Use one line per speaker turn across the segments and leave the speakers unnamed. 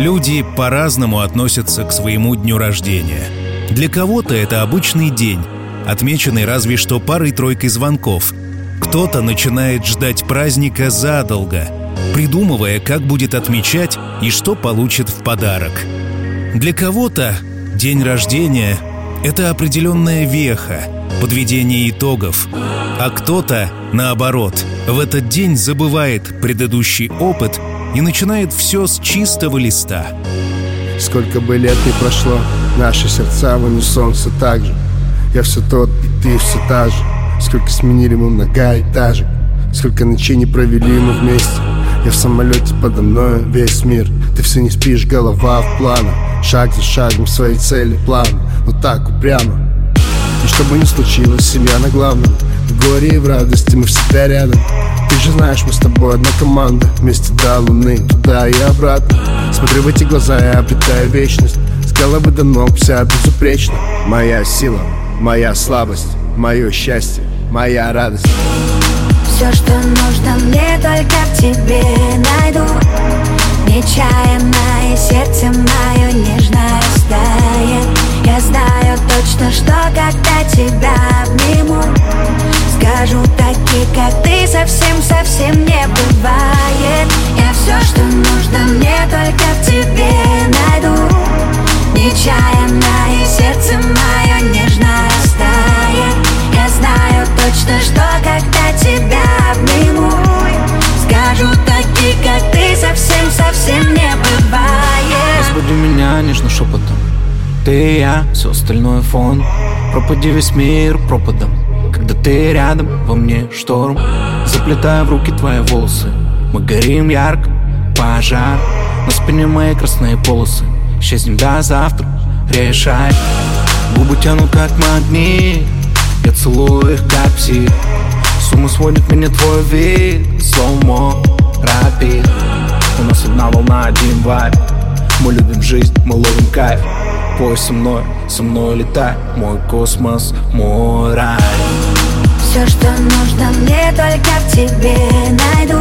Люди по-разному относятся к своему дню рождения. Для кого-то это обычный день, отмеченный разве что парой-тройкой звонков. Кто-то начинает ждать праздника задолго, придумывая, как будет отмечать и что получит в подарок. Для кого-то день рождения — это определенная веха, подведение итогов, а кто-то, наоборот, в этот день забывает предыдущий опыт и начинает все с чистого листа.
Сколько бы лет не прошло, наши сердца в унисон все так же. Я все тот, и ты все та же. Сколько сменили мы многоэтажек, сколько ночей не провели мы вместе. Я в самолете подо мной весь мир Ты все не спишь, голова в планах Шаг за шагом своей цели план Но так упрямо И что бы ни случилось, семья на главном В горе и в радости мы всегда рядом Ты же знаешь, мы с тобой одна команда. Вместе до луны, туда и обратно. Смотрю в эти глаза и обретаю вечность. С головы до ног вся безупречна. Моя сила, моя слабость, мое счастье, моя радость.
Все, что нужно мне, только в тебе найду. Нечаянно и сердце мое нежно растает Я знаю точно, что когда тебя обниму Скажу такие, как ты, совсем-совсем не бывает. Я все, что нужно мне, только в тебе найду. Нечаянно и сердце мое нежно растает. Я знаю точно, что когда тебя обниму Скажу такие, как ты, совсем-совсем не бывает.
Разбуди меня нежно шепотом Ты и я, все остальное фон. Пропади весь мир пропадом Когда ты рядом, во мне шторм. Заплетая в руки твои волосы. Мы горим ярко, пожар. На спине мои красные полосы. Исчезнем до завтра, решай. Губы тянут как магнит. Я целую их как псих с ума сводит меня твой вид. Слоумо, рапид. У нас одна волна, один вайб. Мы любим жизнь, мы ловим кайф. Пой со мной, со мной летай. Мой космос, мой рай
Все, что нужно мне, только в тебе найду.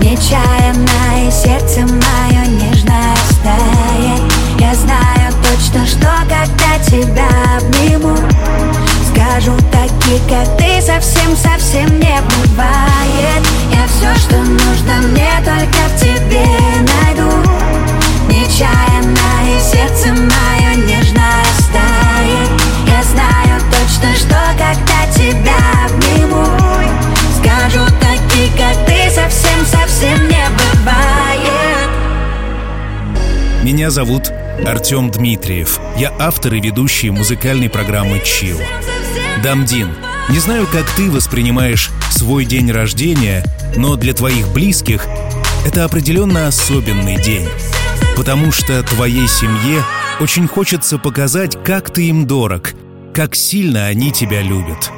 Нечаянно и сердце мое нежно растает Я знаю точно, что когда тебя обниму Скажу такие, как ты, совсем-совсем не бывает. Я все, что нужно мне, только в тебе найду. Нечаянно и сердце мое нежно растает Я знаю точно, что когда тебя обниму Скажу такие, как ты, совсем-совсем не бывает
Меня зовут Артем Дмитриев. Я автор и ведущий музыкальной программы «Чил». Дамдин, не знаю, как ты воспринимаешь свой день рождения, но для твоих близких это определенно особенный день. Потому что твоей семье очень хочется показать, как ты им дорог, как сильно они тебя любят.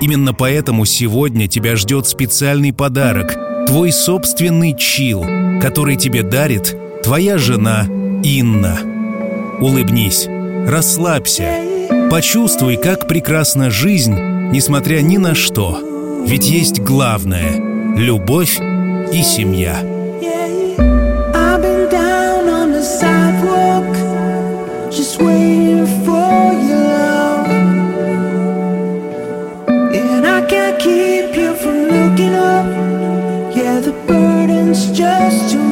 Именно поэтому сегодня тебя ждет специальный подарок, твой собственный чил, который тебе дарит твоя жена Инна. Улыбнись, расслабься, почувствуй, как прекрасна жизнь, несмотря ни на что. Ведь есть главное — любовь и семья.
Just waiting for keep you from looking up. Yeah, the burden's just too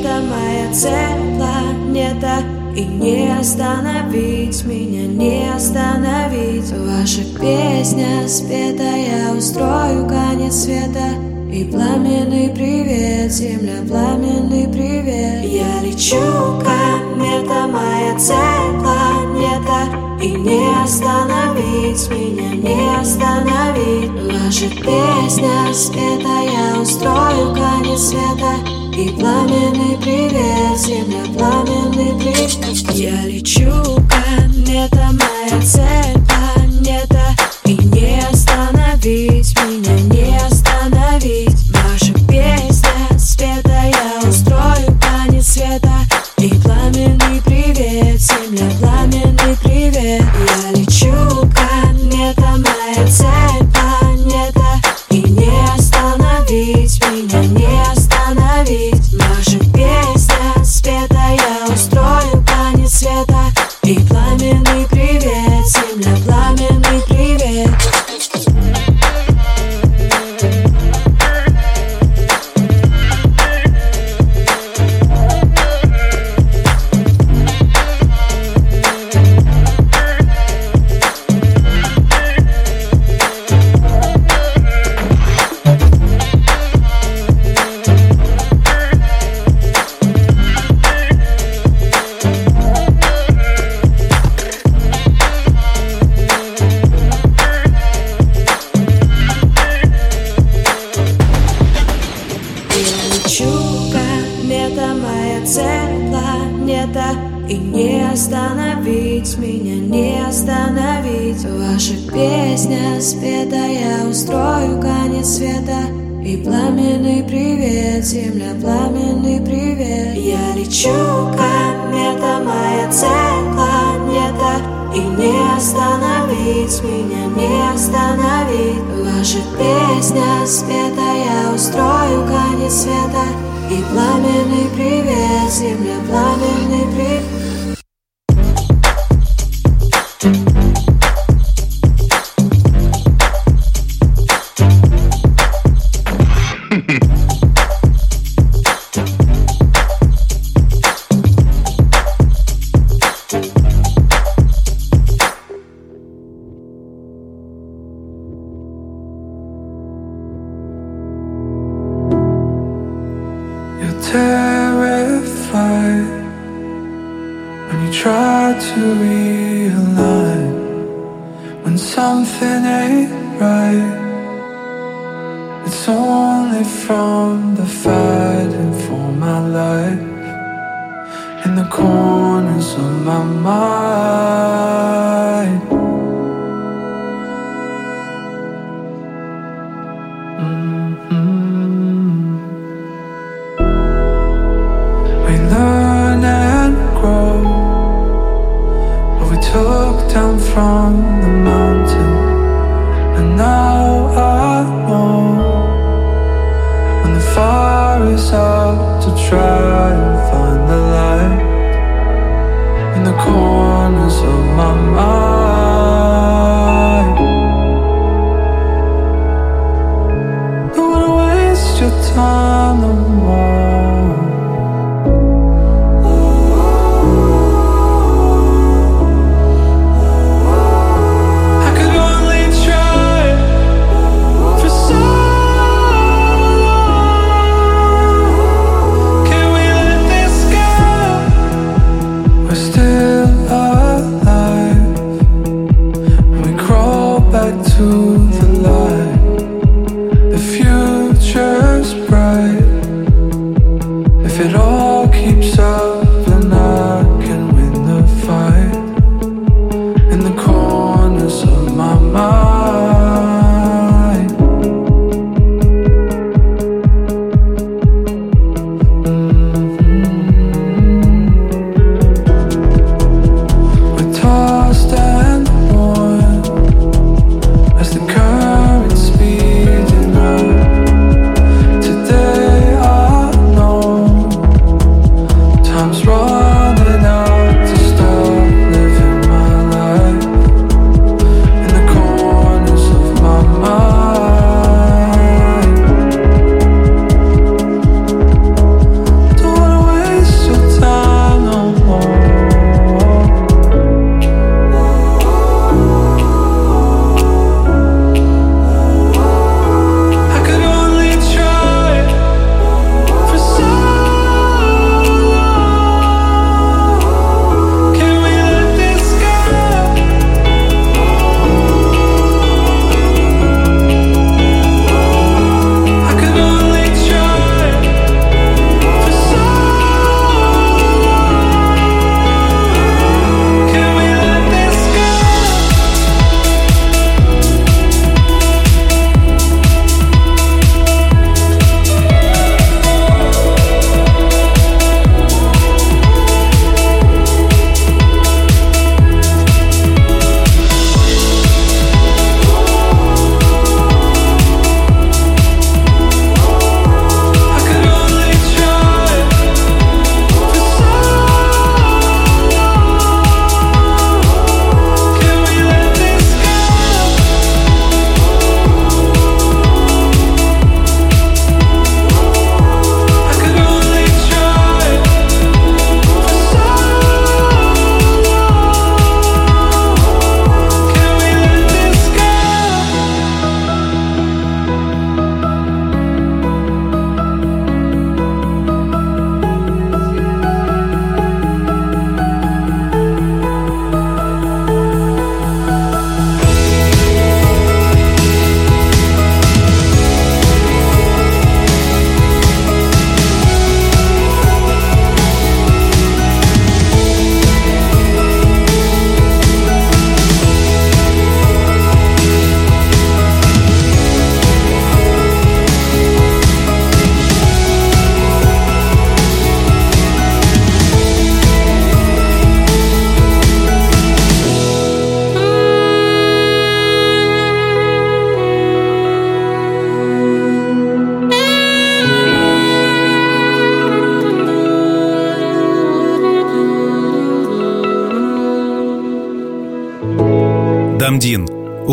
это моя цель, планета И не остановить меня, не остановить. Ваша песня спета, я устрою конец света и пламенный привет, земля, пламенный привет. Я лечу, комета, моя цель, планета И не остановить меня, не остановить. Ваша песня спета, я устрою конец света. И пламенный привет, земля, пламенный привет. Я лечу, комета, моя цель, планета. И не остановить меня, остановить меня, не остановить. Ваша песня спета, я устрою конец света. И пламенный привет, земля, пламенный привет. Я лечу, комета, моя цель, планета. И не остановить меня, не остановить. Ваша песня спета, я устрою конец света. И пламенный привет, земля, пламенный привет
time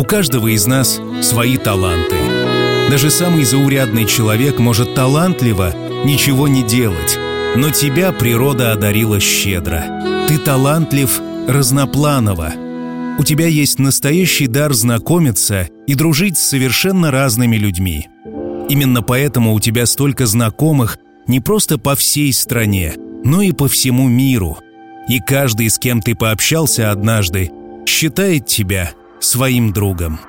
каждого из нас свои таланты. Даже самый заурядный человек может талантливо ничего не делать, но тебя природа одарила щедро. Ты талантлив разнопланово. У тебя есть настоящий дар знакомиться и дружить с совершенно разными людьми. Именно поэтому у тебя столько знакомых не просто по всей стране, но и по всему миру. И каждый, с кем ты пообщался однажды, считает тебя своим другом.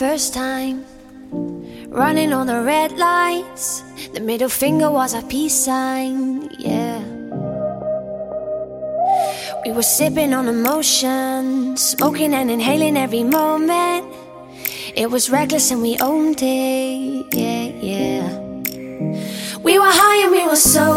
First time. Running on the red lights. The middle finger was a peace sign, yeah. We were sipping on emotion, smoking and inhaling every moment. It was reckless and we owned it, yeah, yeah. We were high and we were sober.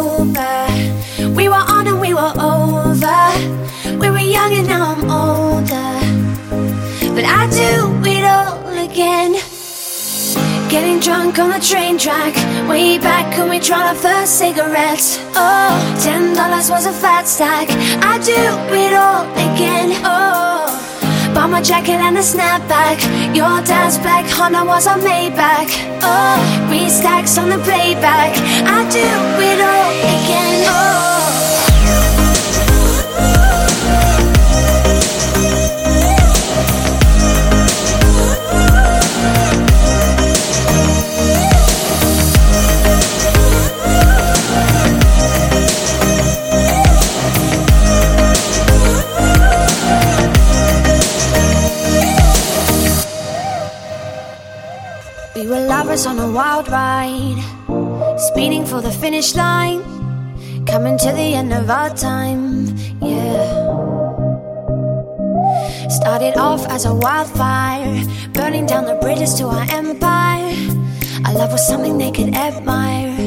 Getting drunk on the train track. Way back when we tried our first cigarettes. Oh, ten dollars was a fat stack. I do it all again. Oh, bought my jacket and a snapback. Your dad's black Honda was a Maybach. Oh, three stacks on the playback. I do it all again. Oh. Lovers on a wild ride, speeding for the finish line, coming to the end of our time, yeah. Started off as a wildfire, burning down the bridges to our empire. Our love was something they could admire,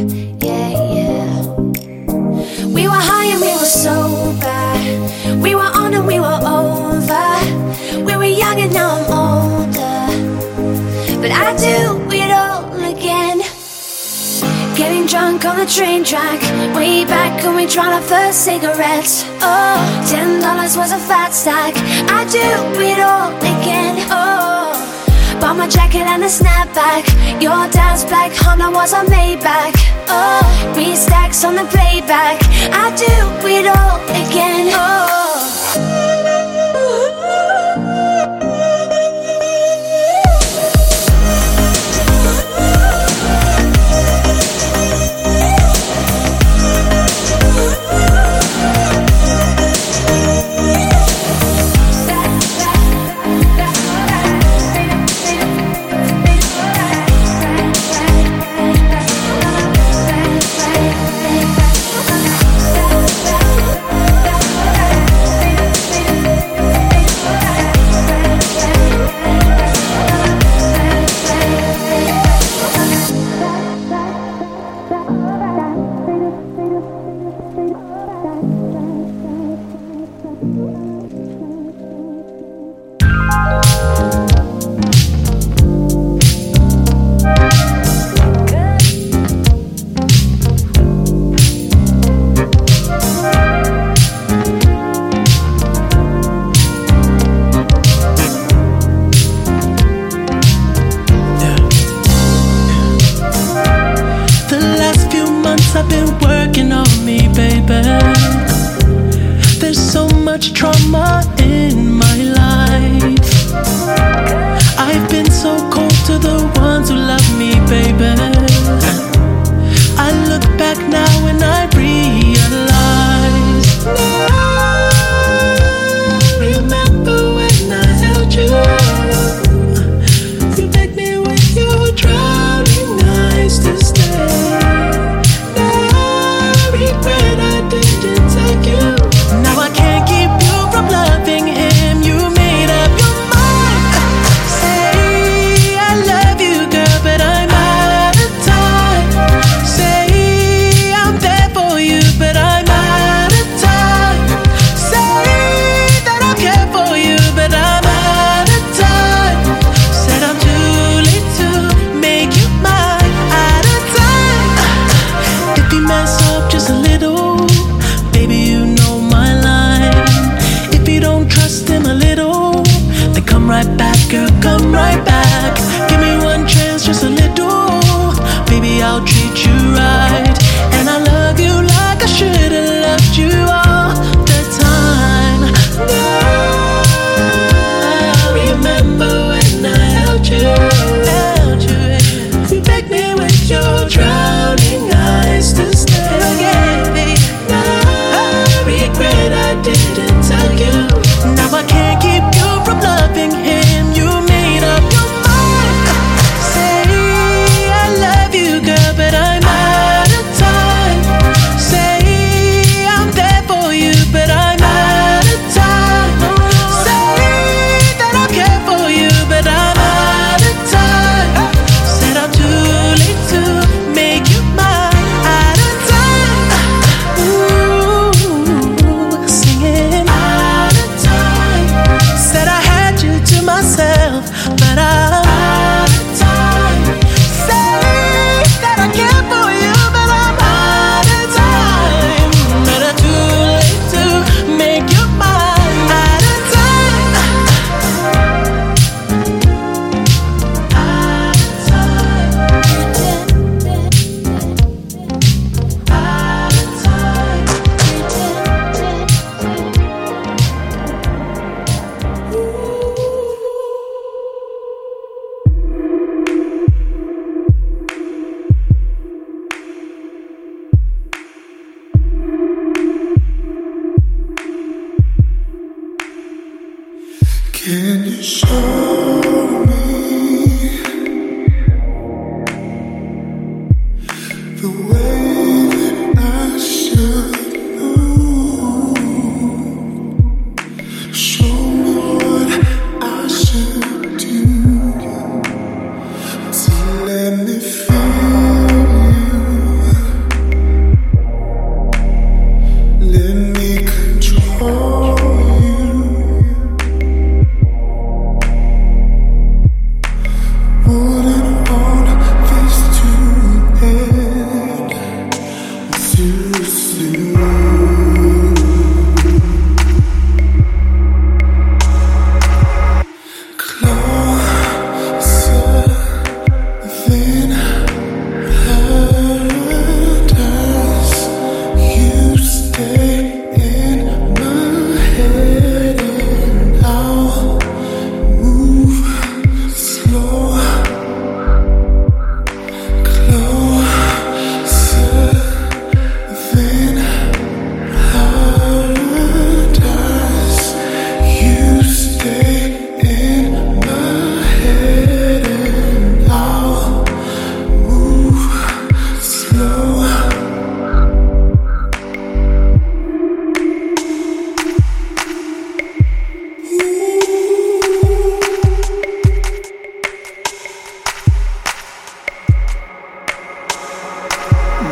yeah, yeah. We were high and we were sober, we were on and we were over. We were young and now I'm older. But I do. Getting drunk on the train track. Way back when we tried our first cigarettes. Oh, ten dollars was a fat stack. I do it all again. Oh, bought my jacket and a snapback. Your dad's black Honda was a Maybach. Oh, three stacks on the playback. I do it all again. Oh.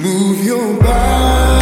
Талант,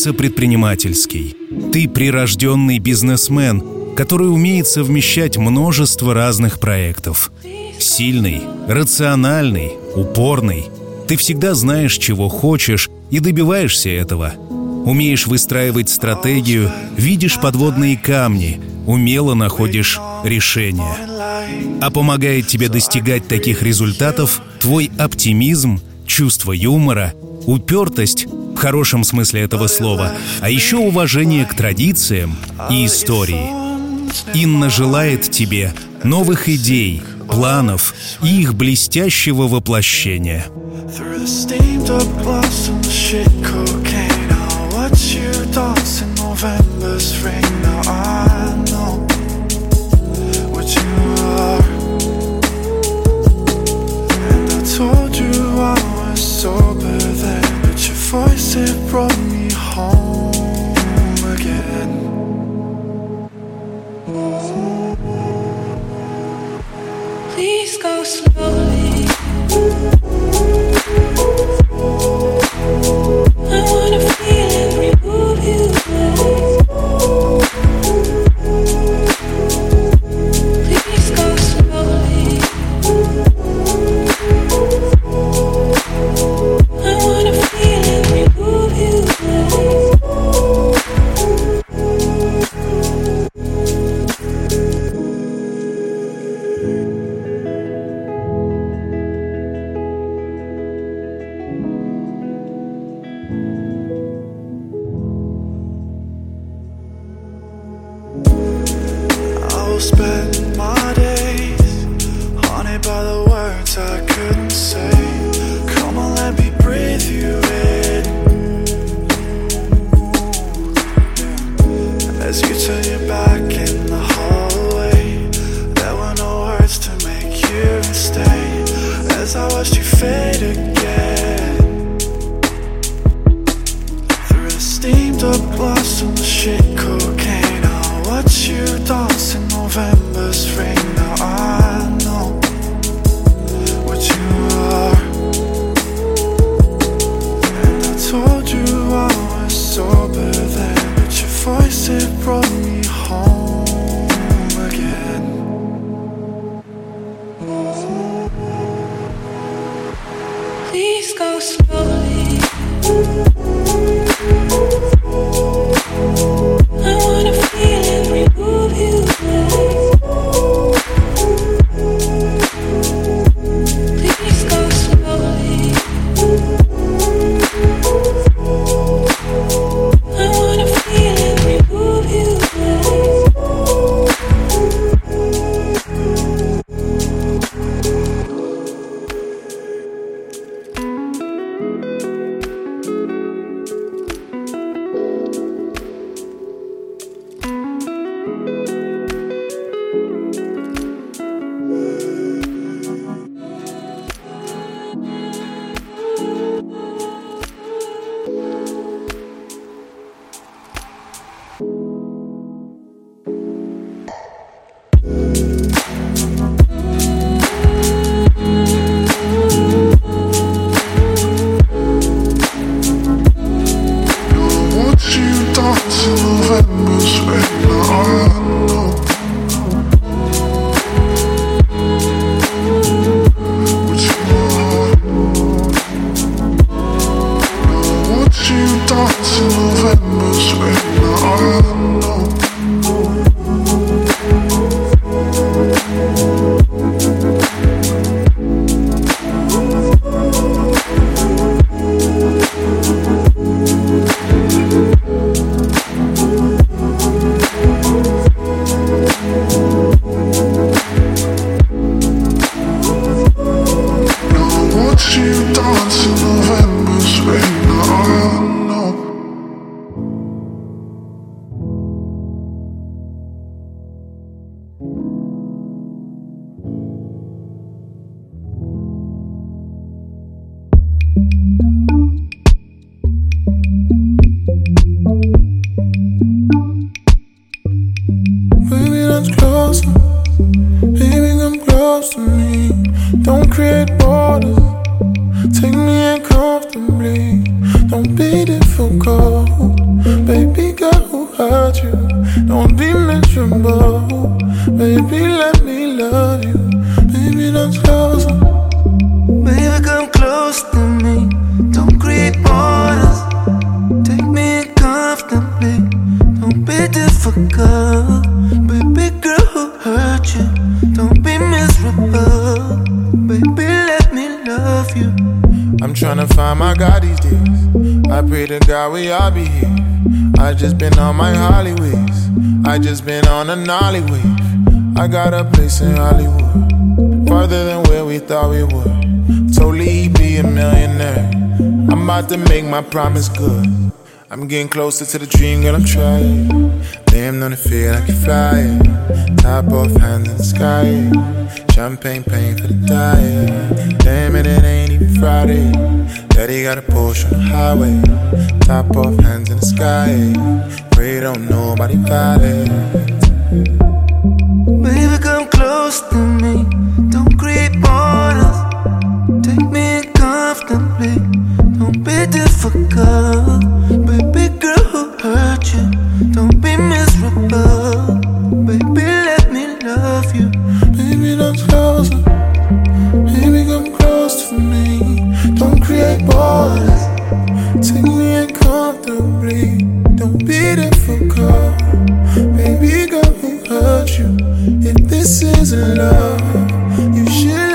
разумеется, предпринимательский. Ты прирожденный бизнесмен, который умеет совмещать множество разных проектов. Сильный, рациональный, упорный. Ты всегда знаешь, чего хочешь, и добиваешься этого. Умеешь выстраивать стратегию, видишь подводные камни, умело находишь решения. А помогает тебе достигать таких результатов твой оптимизм, чувство юмора, упертость хорошем смысле этого слова, а еще уважение к традициям и истории. Инна желает тебе новых идей, планов и их блестящего воплощения.
told you I was sober voice, it brought me home.
just been on my Hollywees. I just been on a Nolly wave. I
got a place in Hollywood, farther than where we thought we would.
Totally be a millionaire. I'm about to make my promise good. I'm getting closer to the dream, girl. I'm trying. Damn, don't it feel like you're flying? Top off, hands in the sky. Champagne, pain for the dying. Damn it, it ain't even Friday. Daddy got a Porsche on the highway. Top off, hands in the sky. Pray don't nobody violate.
Baby girl, who hurt you?
If this isn't love, you should.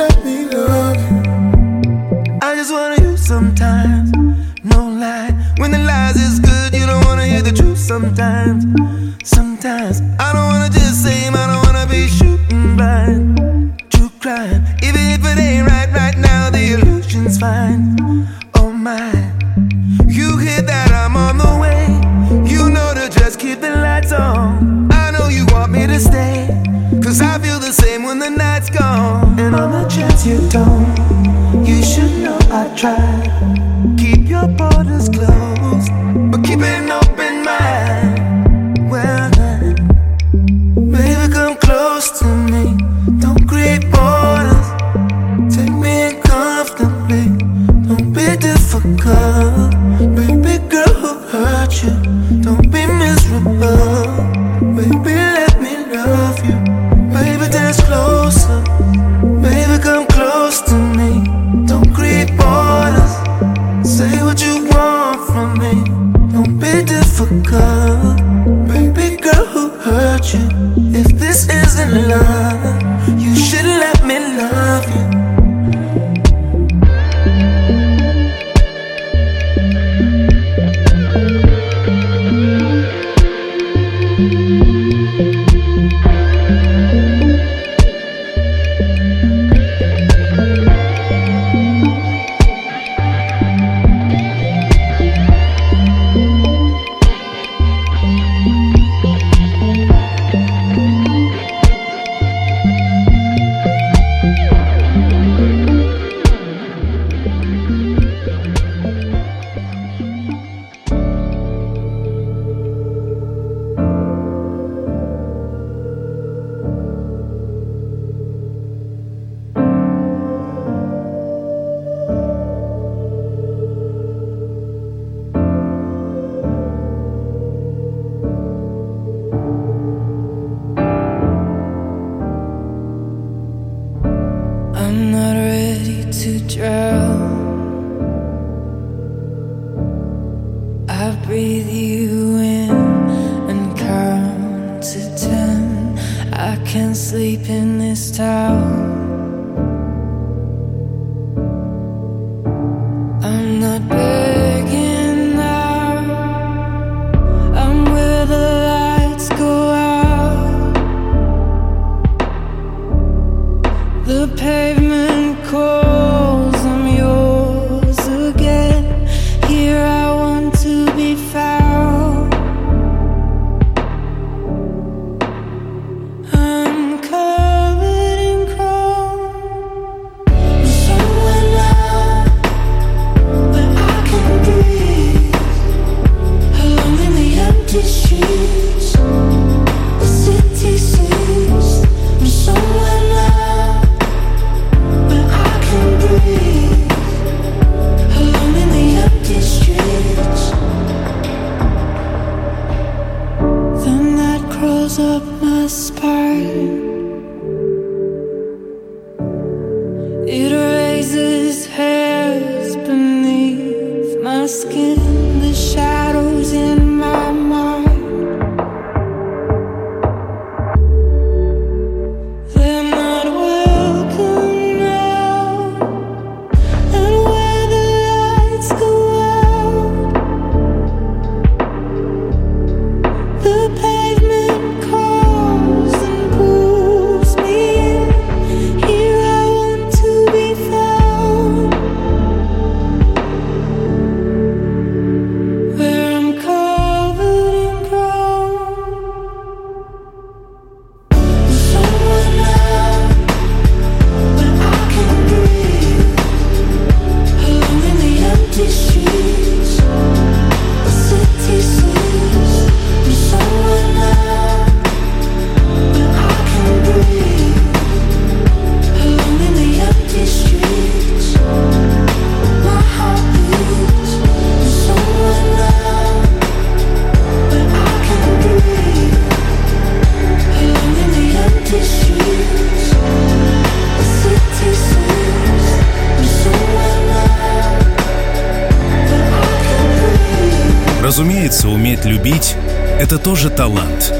Тоже талант.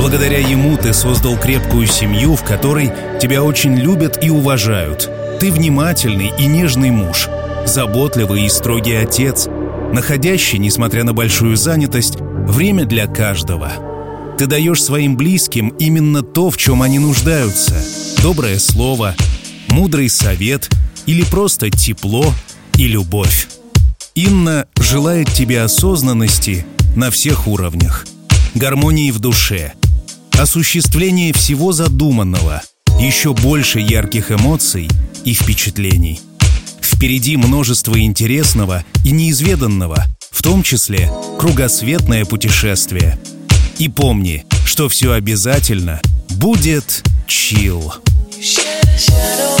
Благодаря ему ты создал крепкую семью, в которой тебя очень любят и уважают. Ты внимательный и нежный муж, заботливый и строгий отец, находящий, несмотря на большую занятость, время для каждого. Ты даешь своим близким именно то, в чем они нуждаются. Доброе слово, мудрый совет или просто тепло и любовь. Инна желает тебе осознанности на всех уровнях, гармонии в душе, осуществления всего задуманного, еще больше ярких эмоций и впечатлений. Впереди множество интересного и неизведанного, в том числе кругосветное путешествие. И помни, что все обязательно будет чил.
shadow